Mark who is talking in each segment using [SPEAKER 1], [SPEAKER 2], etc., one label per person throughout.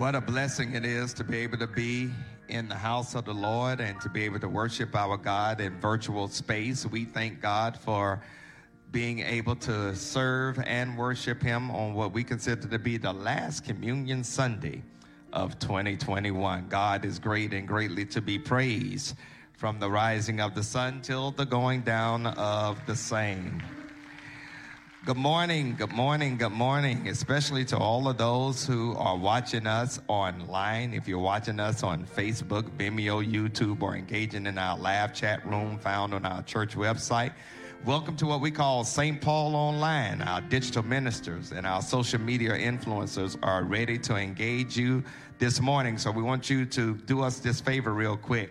[SPEAKER 1] What a blessing it is to be able to be in the house of the Lord and to be able to worship our God in virtual space. We thank God for being able to serve and worship Him on what we consider to be the last Communion Sunday of 2021. God is great and greatly to be praised from the rising of the sun till the going down of the same. Good morning, good morning, good morning, especially to all of those who are watching us online. If you're watching us on Facebook, Vimeo, YouTube, or engaging in our live chat room found on our church website, welcome to what we call St. Paul Online. Our digital ministers and our social media influencers are ready to engage you this morning. So we want you to do us this favor real quick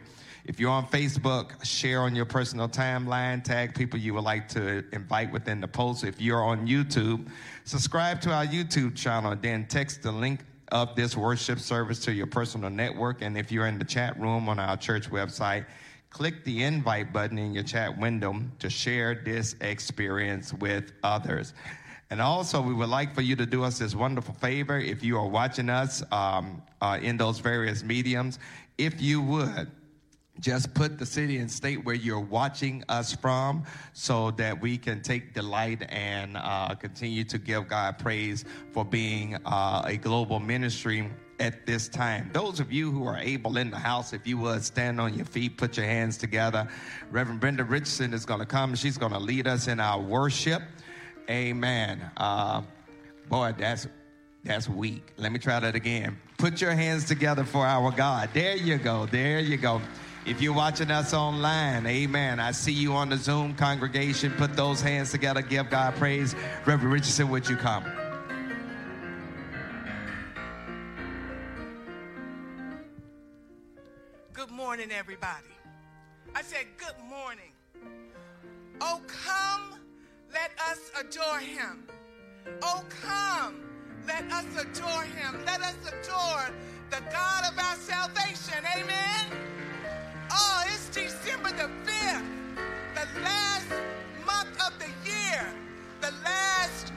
[SPEAKER 1] if you're on Facebook, share on your personal timeline, tag people you would like to invite within the post. If you're on YouTube, subscribe to our YouTube channel then text the link of this worship service to your personal network. And if you're in the chat room on our church website, click the invite button in your chat window to share this experience with others. And also, we would like for you to do us this wonderful favor if you are watching us um, uh, in those various mediums. If you would, just put the city and state where you're watching us from so that we can take delight and uh, continue to give God praise for being uh, a global ministry at this time. Those of you who are able in the house, if you would stand on your feet, put your hands together. Reverend Brenda Richardson is going to come. She's going to lead us in our worship. Amen. Uh, boy, that's that's weak. Let me try that again. Put your hands together for our God. There you go. There you go. If you're watching us online, amen. I see you on the Zoom congregation. Put those hands together. Give God praise. Reverend Richardson, would you come?
[SPEAKER 2] Good morning, everybody. I said, Good morning. Oh, come, let us adore him. Oh, come, let us adore him. Let us adore the God of our salvation. Amen. Oh, it's December the 5th, the last month of the year, the last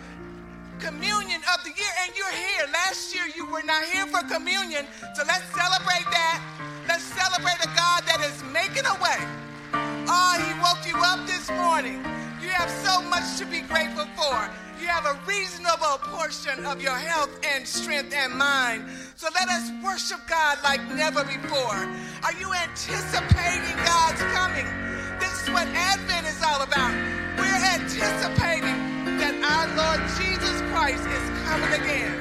[SPEAKER 2] communion of the year, and you're here. Last year you were not here for communion, so let's celebrate that. Let's celebrate a God that is making a way. Oh, He woke you up this morning. You have so much to be grateful for. You have a reasonable portion of your health and strength and mind. So let us worship God like never before. Are you anticipating God's coming? This is what Advent is all about. We're anticipating that our Lord Jesus Christ is coming again.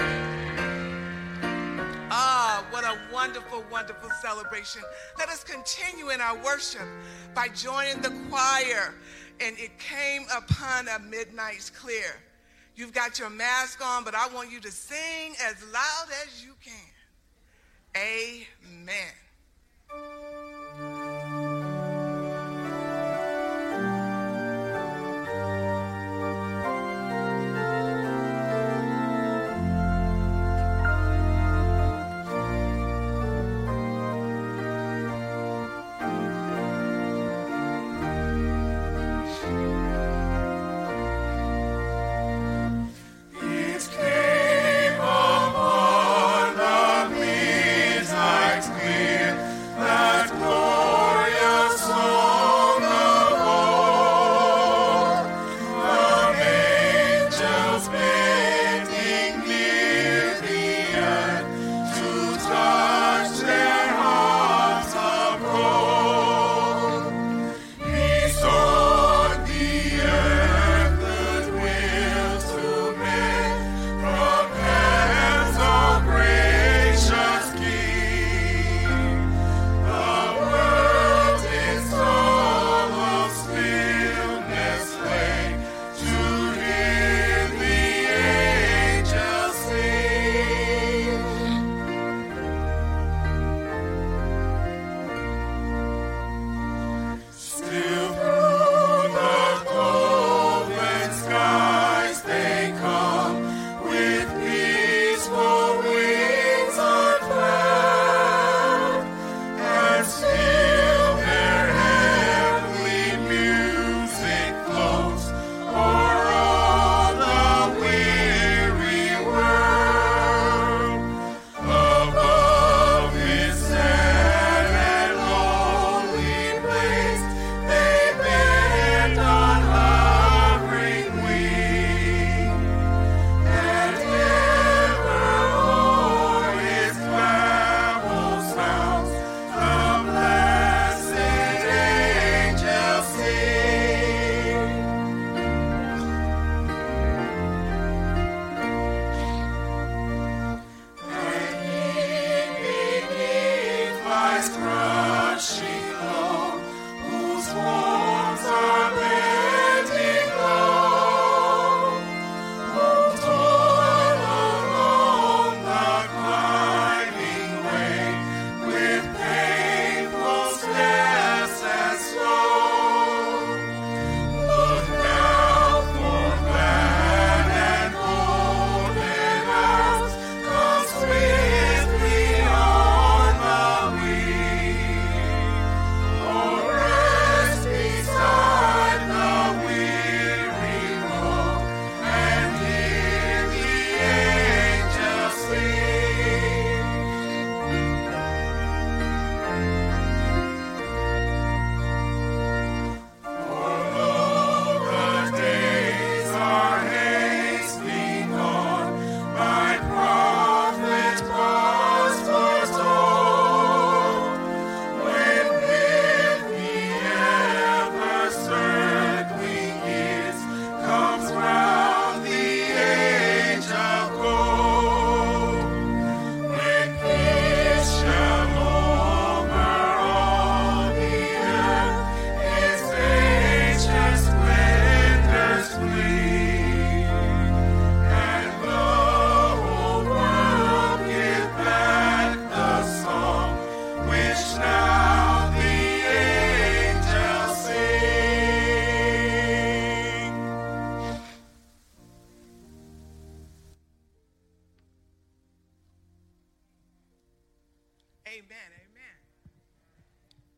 [SPEAKER 2] Ah, what a wonderful, wonderful celebration. Let us continue in our worship by joining the choir. And it came upon a midnight's clear. You've got your mask on, but I want you to sing as loud as you can. Amen.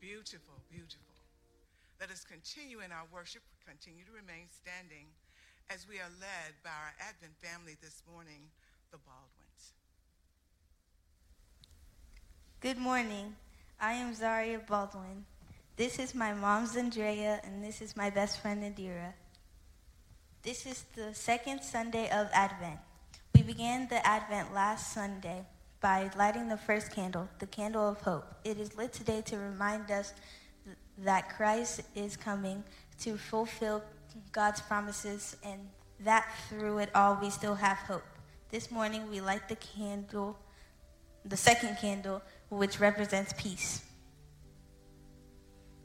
[SPEAKER 2] Beautiful, beautiful. Let us continue in our worship, continue to remain standing as we are led by our Advent family this morning, the Baldwins.
[SPEAKER 3] Good morning. I am Zaria Baldwin. This is my mom, Zandrea, and this is my best friend, Nadira. This is the second Sunday of Advent. We began the Advent last Sunday by lighting the first candle, the candle of hope. It is lit today to remind us th- that Christ is coming to fulfill God's promises and that through it all we still have hope. This morning we light the candle, the second candle, which represents peace.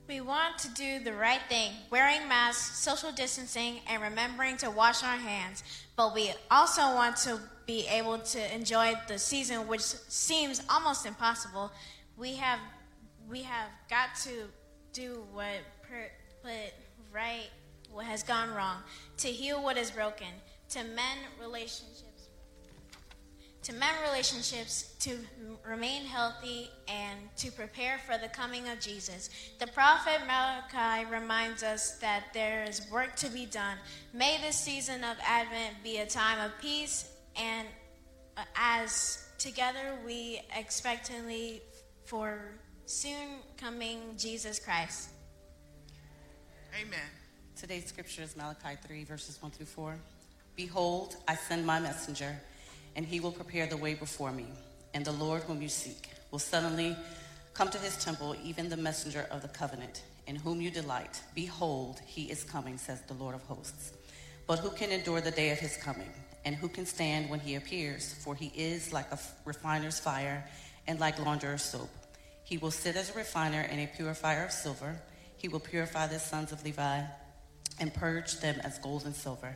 [SPEAKER 4] We want to do the right thing, wearing masks, social distancing, and remembering to wash our hands. But we also want to be able to enjoy the season, which seems almost impossible. We have we have got to do what per, put right what has gone wrong, to heal what is broken, to mend relationships to mend relationships, to remain healthy, and to prepare for the coming of Jesus. The prophet Malachi reminds us that there is work to be done. May this season of Advent be a time of peace, and uh, as together we expectantly for soon coming Jesus Christ.
[SPEAKER 2] Amen.
[SPEAKER 5] Today's scripture is Malachi 3, verses 1 through 4. Behold, I send my messenger and he will prepare the way before me. And the Lord whom you seek will suddenly come to his temple, even the messenger of the covenant, in whom you delight. Behold, he is coming, says the Lord of hosts. But who can endure the day of his coming? And who can stand when he appears? For he is like a refiner's fire and like launderer's soap. He will sit as a refiner and a purifier of silver. He will purify the sons of Levi and purge them as gold and silver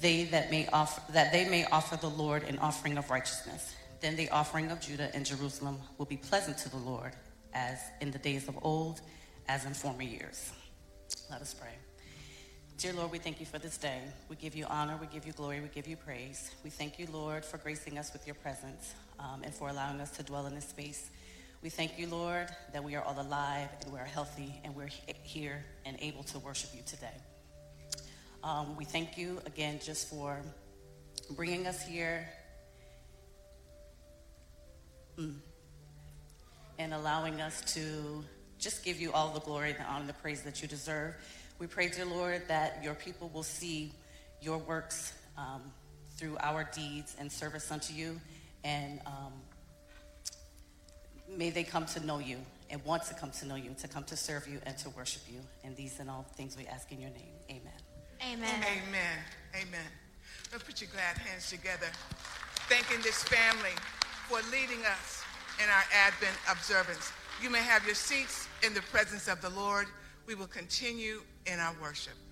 [SPEAKER 5] they that may offer that they may offer the Lord an offering of righteousness. Then the offering of Judah and Jerusalem will be pleasant to the Lord, as in the days of old, as in former years. Let us pray. Dear Lord, we thank you for this day. We give you honor, we give you glory, we give you praise. We thank you, Lord, for gracing us with your presence um, and for allowing us to dwell in this space. We thank you, Lord, that we are all alive and we're healthy and we're here and able to worship you today. Um, we thank you again just for bringing us here mm, and allowing us to just give you all the glory, the honor, the praise that you deserve. We pray, dear Lord, that your people will see your works um, through our deeds and service unto you, and um, may they come to know you and want to come to know you, to come to serve you and to worship you. And these and all things we ask in your name. Amen.
[SPEAKER 4] Amen.
[SPEAKER 2] Amen. Amen. Let's put your glad hands together. Thanking this family for leading us in our Advent observance. You may have your seats in the presence of the Lord. We will continue in our worship.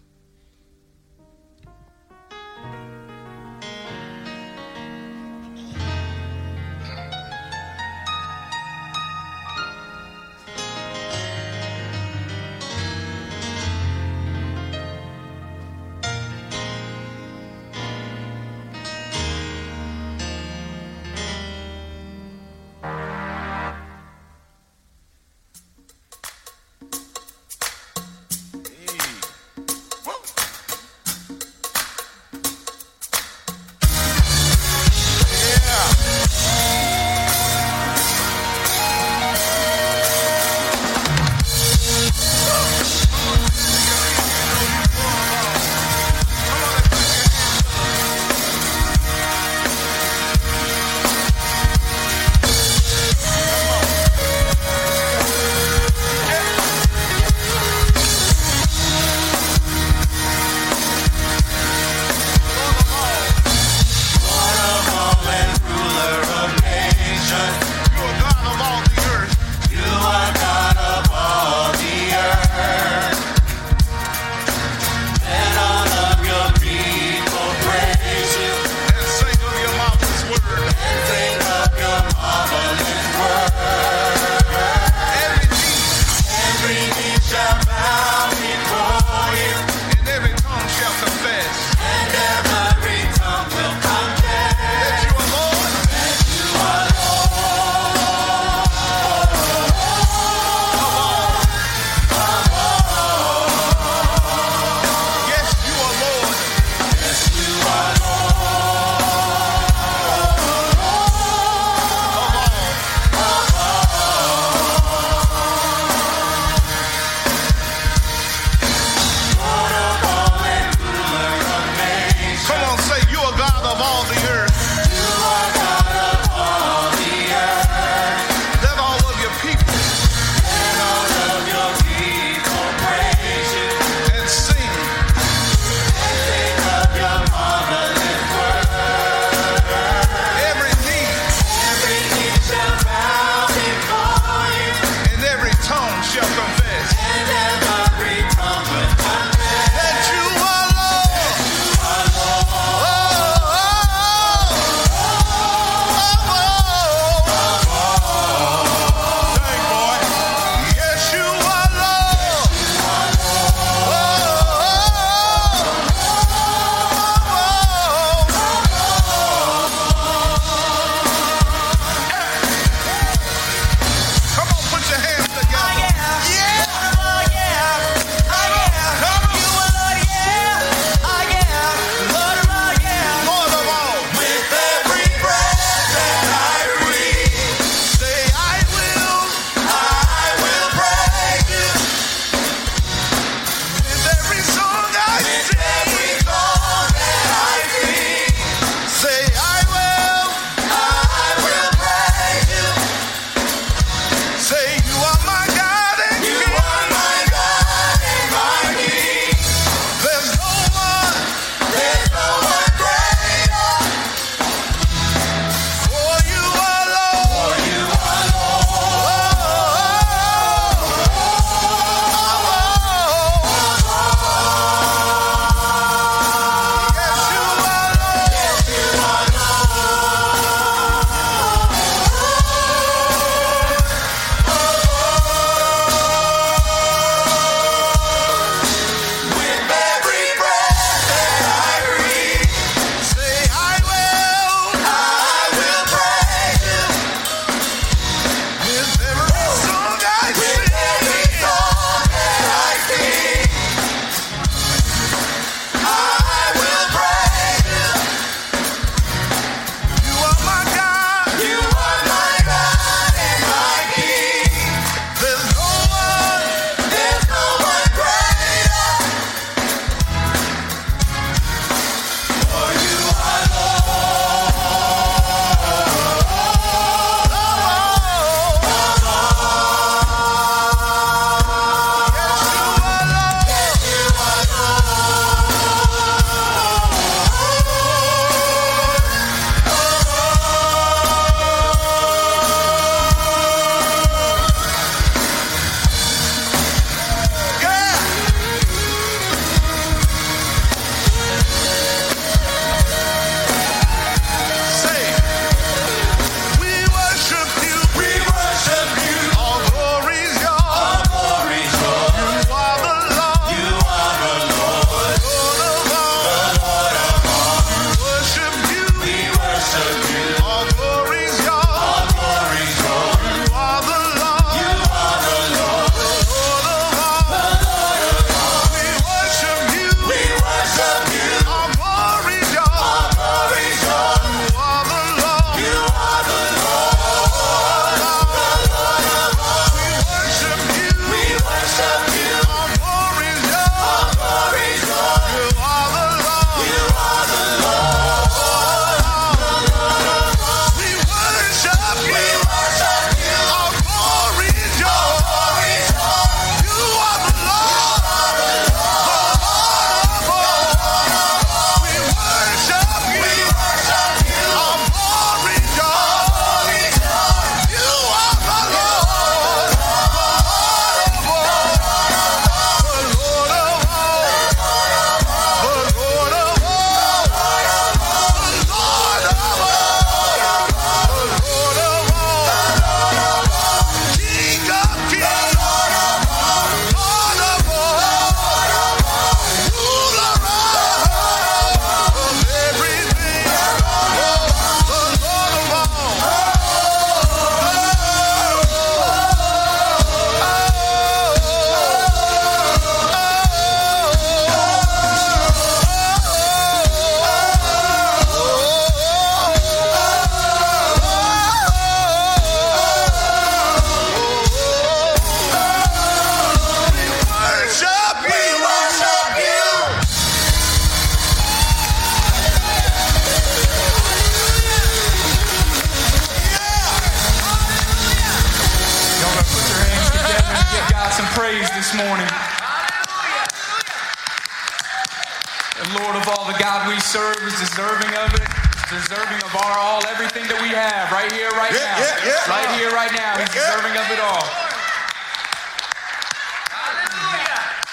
[SPEAKER 6] Right now. He's deserving of it all.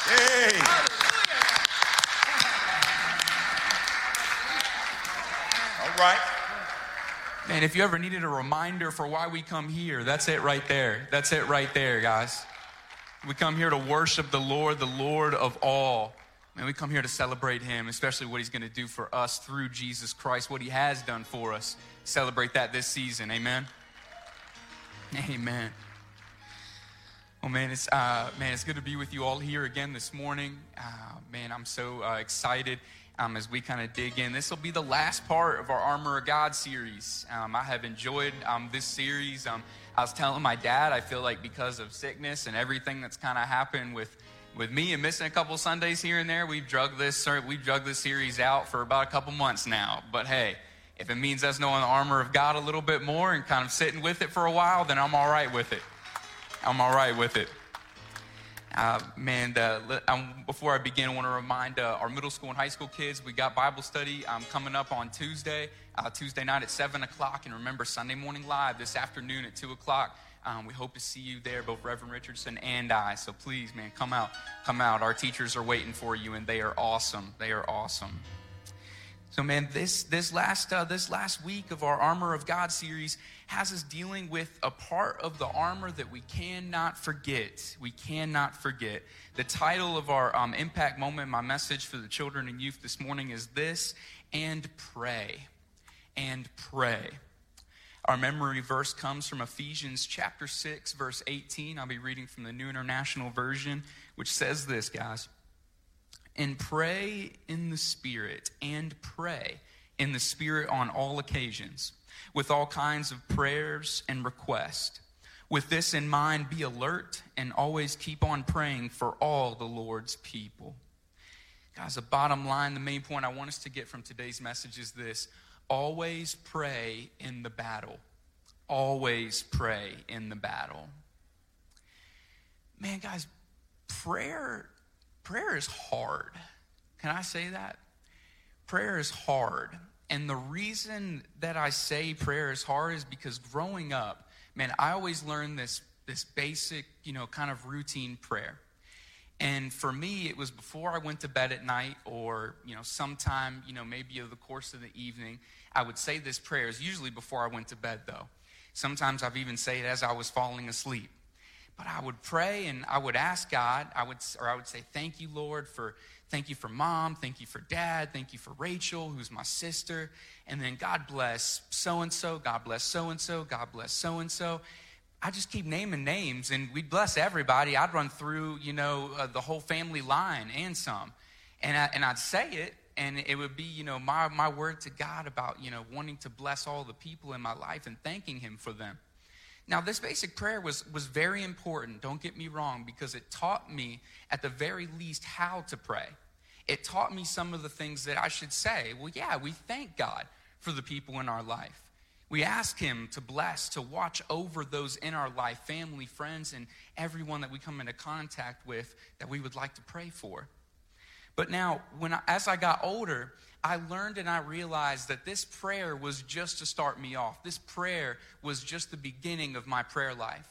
[SPEAKER 7] Hey. All right.
[SPEAKER 6] Man, if you ever needed a reminder for why we come here, that's it right there. That's it right there, guys. We come here to worship the Lord, the Lord of all. Man, we come here to celebrate Him, especially what He's going to do for us through Jesus Christ, what He has done for us. Celebrate that this season. Amen. Amen. Oh man, it's uh, man, it's good to be with you all here again this morning. Uh, man, I'm so uh, excited um, as we kind of dig in. This will be the last part of our Armor of God series. Um, I have enjoyed um, this series. Um, I was telling my dad, I feel like because of sickness and everything that's kind of happened with with me and missing a couple Sundays here and there, we've drug this we've drug this series out for about a couple months now. But hey. If it means us knowing the armor of God a little bit more and kind of sitting with it for a while, then I'm all right with it. I'm all right with it. Uh, man, um, before I begin, I want to remind uh, our middle school and high school kids we got Bible study um, coming up on Tuesday, uh, Tuesday night at 7 o'clock. And remember, Sunday morning live this afternoon at 2 o'clock. Um, we hope to see you there, both Reverend Richardson and I. So please, man, come out. Come out. Our teachers are waiting for you, and they are awesome. They are awesome. So, man, this this last uh, this last week of our Armor of God series has us dealing with a part of the armor that we cannot forget. We cannot forget. The title of our um, impact moment, my message for the children and youth this morning is this: and pray, and pray. Our memory verse comes from Ephesians chapter 6, verse 18. I'll be reading from the New International Version, which says this, guys and pray in the Spirit, and pray in the Spirit on all occasions, with all kinds of prayers and requests. With this in mind, be alert and always keep on praying for all the Lord's people. Guys, the bottom line, the main point I want us to get from today's message is this always pray in the battle. Always pray in the battle. Man, guys, prayer prayer is hard. Can I say that? Prayer is hard. And the reason that I say prayer is hard is because growing up, man, I always learned this this basic, you know, kind of routine prayer. And for me, it was before I went to bed at night or, you know, sometime, you know, maybe over the course of the evening, I would say this prayer. It's usually before I went to bed, though. Sometimes I've even said it as I was falling asleep. But I would pray and I would ask God, I would, or I would say, Thank you, Lord, for thank you for mom, thank you for dad, thank you for Rachel, who's my sister. And then God bless so and so, God bless so and so, God bless so and so. I just keep naming names and we'd bless everybody. I'd run through, you know, uh, the whole family line and some. And, I, and I'd say it and it would be, you know, my, my word to God about, you know, wanting to bless all the people in my life and thanking Him for them. Now, this basic prayer was, was very important, don't get me wrong, because it taught me, at the very least, how to pray. It taught me some of the things that I should say. Well, yeah, we thank God for the people in our life. We ask Him to bless, to watch over those in our life, family, friends, and everyone that we come into contact with that we would like to pray for. But now, when I, as I got older, I learned and I realized that this prayer was just to start me off. This prayer was just the beginning of my prayer life.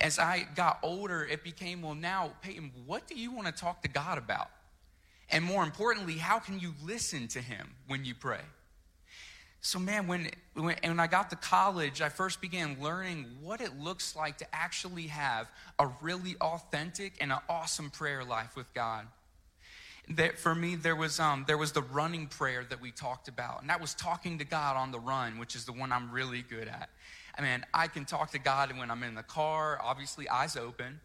[SPEAKER 6] As I got older, it became, well, now, Peyton, what do you want to talk to God about? And more importantly, how can you listen to Him when you pray? So, man, when, when, I got to college, I first began learning what it looks like to actually have a really authentic and an awesome prayer life with God that for me there was um, there was the running prayer that we talked about and that was talking to god on the run which is the one i'm really good at. I mean i can talk to god when i'm in the car obviously eyes open.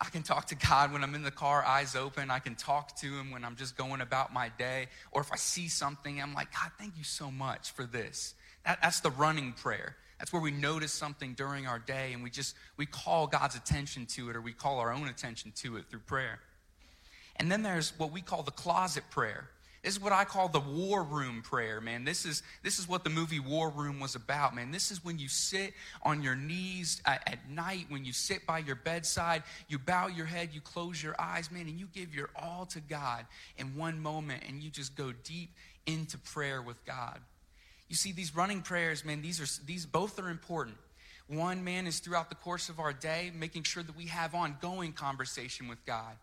[SPEAKER 6] I can talk to god when i'm in the car eyes open. I can talk to him when i'm just going about my day or if i see something i'm like god thank you so much for this. That, that's the running prayer. That's where we notice something during our day and we just we call god's attention to it or we call our own attention to it through prayer and then there's what we call the closet prayer. This is what I call the war room prayer, man. This is, this is what the movie War Room was about, man. This is when you sit on your knees at, at night, when you sit by your bedside, you bow your head, you close your eyes, man, and you give your all to God in one moment, and you just go deep into prayer with God. You see, these running prayers, man, these are these both are important. One, man, is throughout the course of our day, making sure that we have ongoing conversation with God.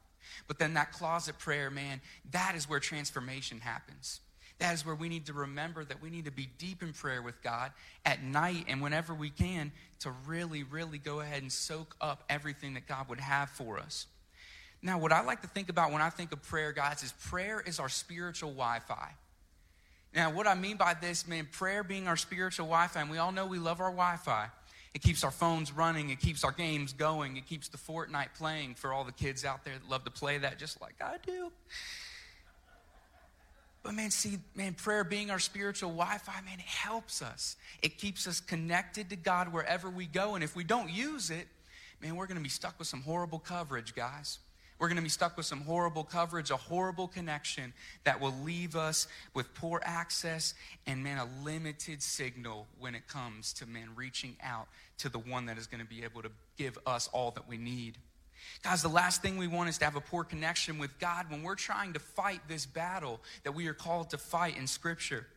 [SPEAKER 6] But then that closet prayer, man, that is where transformation happens. That is where we need to remember that we need to be deep in prayer with God at night and whenever we can to really, really go ahead and soak up everything that God would have for us. Now, what I like to think about when I think of prayer, guys, is prayer is our spiritual Wi Fi. Now, what I mean by this, man, prayer being our spiritual Wi Fi, and we all know we love our Wi Fi. It keeps our phones running. It keeps our games going. It keeps the Fortnite playing for all the kids out there that love to play that just like I do. But man, see, man, prayer being our spiritual Wi Fi, man, it helps us. It keeps us connected to God wherever we go. And if we don't use it, man, we're going to be stuck with some horrible coverage, guys. We're going to be stuck with some horrible coverage, a horrible connection that will leave us with poor access and, man, a limited signal when it comes to, man, reaching out to the one that is going to be able to give us all that we need. Guys, the last thing we want is to have a poor connection with God when we're trying to fight this battle that we are called to fight in Scripture.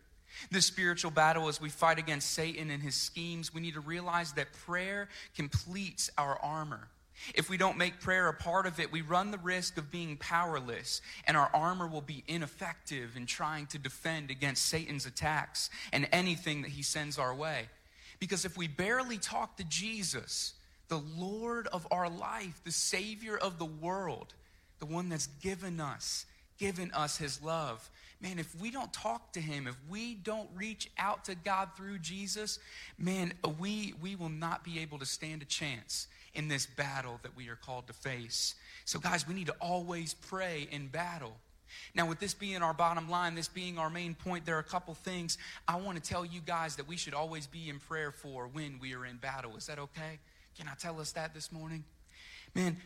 [SPEAKER 6] This spiritual battle, as we fight against Satan and his schemes, we need to realize that prayer completes our armor. If we don't make prayer a part of it, we run the risk of being powerless, and our armor will be ineffective in trying to defend against Satan's attacks and anything that he sends our way. Because if we barely talk to Jesus, the Lord of our life, the Savior of the world, the one that's given us, given us his love, man, if we don't talk to him, if we don't reach out to God through Jesus, man, we, we will not be able to stand a chance in this battle that we are called to face. So, guys, we need to always pray in battle. Now, with this being our bottom line, this being our main point, there are a couple things I want to tell you guys that we should always be in prayer for when we are in battle. Is that okay? Can I tell us that this morning? Man,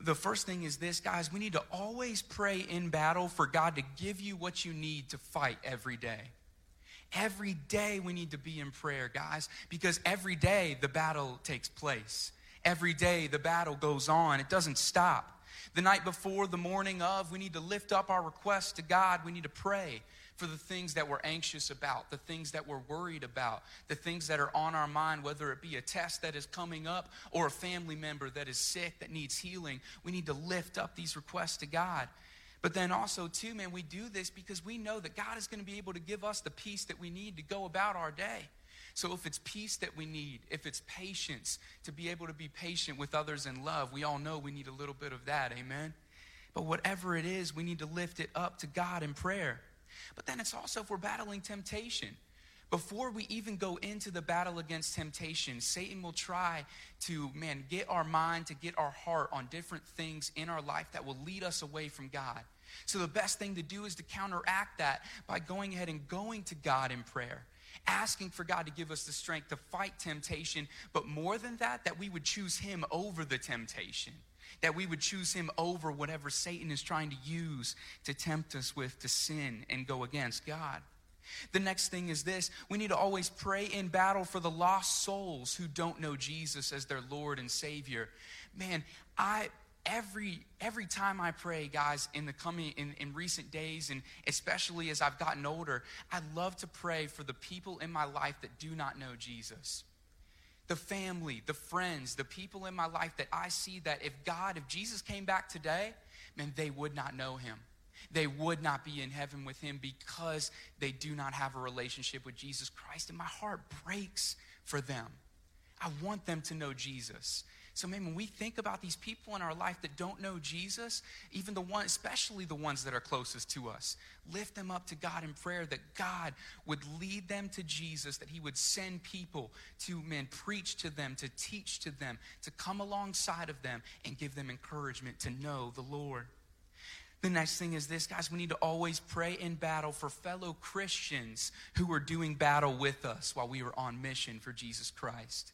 [SPEAKER 6] the first thing is this, guys, we need to always pray in battle for God to give you what you need to fight every day. Every day we need to be in prayer, guys, because every day the battle takes place. Every day the battle goes on, it doesn't stop. The night before, the morning of, we need to lift up our requests to God. We need to pray for the things that we're anxious about, the things that we're worried about, the things that are on our mind, whether it be a test that is coming up or a family member that is sick that needs healing. We need to lift up these requests to God. But then also, too, man, we do this because we know that God is going to be able to give us the peace that we need to go about our day. So if it's peace that we need, if it's patience to be able to be patient with others in love, we all know we need a little bit of that. Amen. But whatever it is, we need to lift it up to God in prayer. But then it's also if we're battling temptation. Before we even go into the battle against temptation, Satan will try to, man, get our mind, to get our heart on different things in our life that will lead us away from God. So the best thing to do is to counteract that by going ahead and going to God in prayer asking for God to give us the strength to fight temptation, but more than that, that we would choose Him over the temptation. That we would choose him over whatever Satan is trying to use to tempt us with to sin and go against God. The next thing is this we need to always pray in battle for the lost souls who don't know Jesus as their Lord and Savior. Man, I every every time I pray, guys, in the coming in, in recent days, and especially as I've gotten older, I love to pray for the people in my life that do not know Jesus. The family, the friends, the people in my life that I see that if God, if Jesus came back today, man, they would not know him. They would not be in heaven with him because they do not have a relationship with Jesus Christ. And my heart breaks for them. I want them to know Jesus. So, man, when we think about these people in our life that don't know Jesus, even the one, especially the ones that are closest to us, lift them up to God in prayer that God would lead them to Jesus, that He would send people to, man, preach to them, to teach to them, to come alongside of them and give them encouragement to know the Lord. The next thing is this, guys, we need to always pray in battle for fellow Christians who are doing battle with us while we are on mission for Jesus Christ.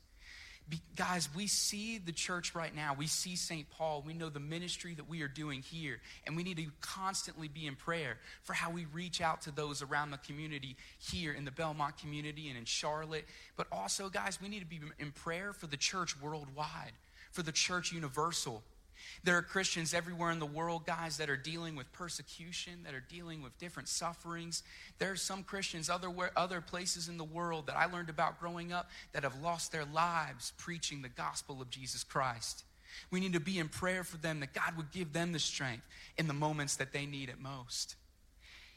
[SPEAKER 6] Guys, we see the church right now. We see St. Paul. We know the ministry that we are doing here. And we need to constantly be in prayer for how we reach out to those around the community here in the Belmont community and in Charlotte. But also, guys, we need to be in prayer for the church worldwide, for the church universal. There are Christians everywhere in the world, guys, that are dealing with persecution, that are dealing with different sufferings. There are some Christians other, other places in the world that I learned about growing up that have lost their lives preaching the gospel of Jesus Christ. We need to be in prayer for them that God would give them the strength in the moments that they need it most.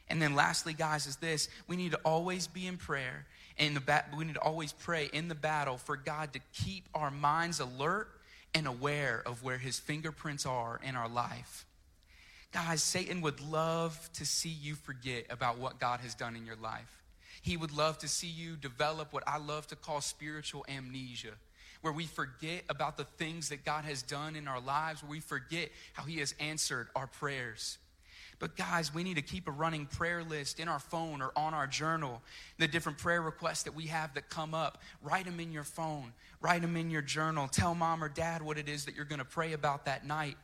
[SPEAKER 6] And then lastly, guys, is this we need to always be in prayer. And the we need to always pray in the battle for God to keep our minds alert and aware of where his fingerprints are in our life. Guys, Satan would love to see you forget about what God has done in your life. He would love to see you develop what I love to call spiritual amnesia, where we forget about the things that God has done in our lives, where we forget how He has answered our prayers. But guys, we need to keep a running prayer list in our phone or on our journal. The different prayer requests that we have that come up, write them in your phone, write them in your journal. Tell mom or dad what it is that you're going to pray about that night.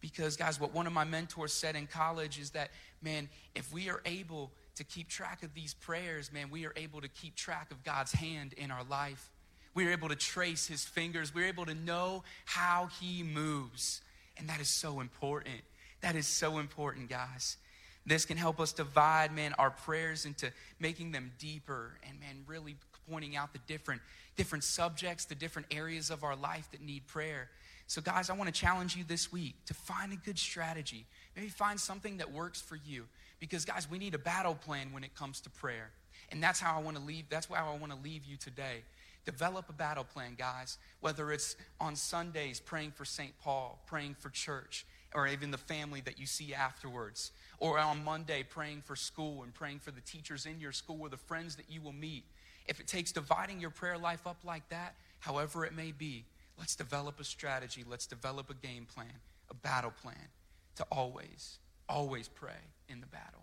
[SPEAKER 6] Because, guys, what one of my mentors said in college is that, man, if we are able to keep track of these prayers, man, we are able to keep track of God's hand in our life. We are able to trace his fingers. We're able to know how he moves. And that is so important. That is so important, guys. This can help us divide, man, our prayers into making them deeper and, man, really pointing out the different, different subjects, the different areas of our life that need prayer. So, guys, I want to challenge you this week to find a good strategy. Maybe find something that works for you. Because, guys, we need a battle plan when it comes to prayer. And that's how I want to leave. That's why I want to leave you today. Develop a battle plan, guys. Whether it's on Sundays praying for St. Paul, praying for church, or even the family that you see afterwards. Or on Monday, praying for school and praying for the teachers in your school or the friends that you will meet. If it takes dividing your prayer life up like that, however it may be, let's develop a strategy. Let's develop a game plan, a battle plan to always, always pray in the battle.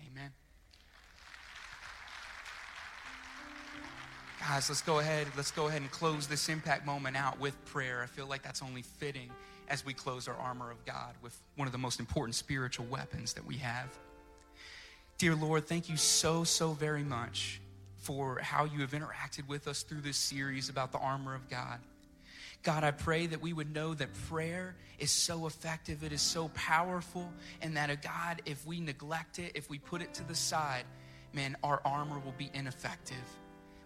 [SPEAKER 6] Amen. Guys, let's go ahead. Let's go ahead and close this impact moment out with prayer. I feel like that's only fitting as we close our armor of God with one of the most important spiritual weapons that we have. Dear Lord, thank you so, so very much for how you have interacted with us through this series about the armor of God. God, I pray that we would know that prayer is so effective, it is so powerful, and that, uh, God, if we neglect it, if we put it to the side, man, our armor will be ineffective.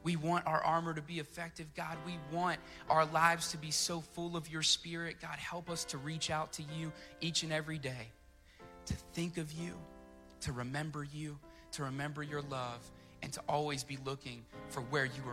[SPEAKER 6] We want our armor to be effective, God. We want our lives to be so full of your spirit. God, help us to reach out to you each and every day, to think of you, to remember you, to remember your love, and to always be looking for where you are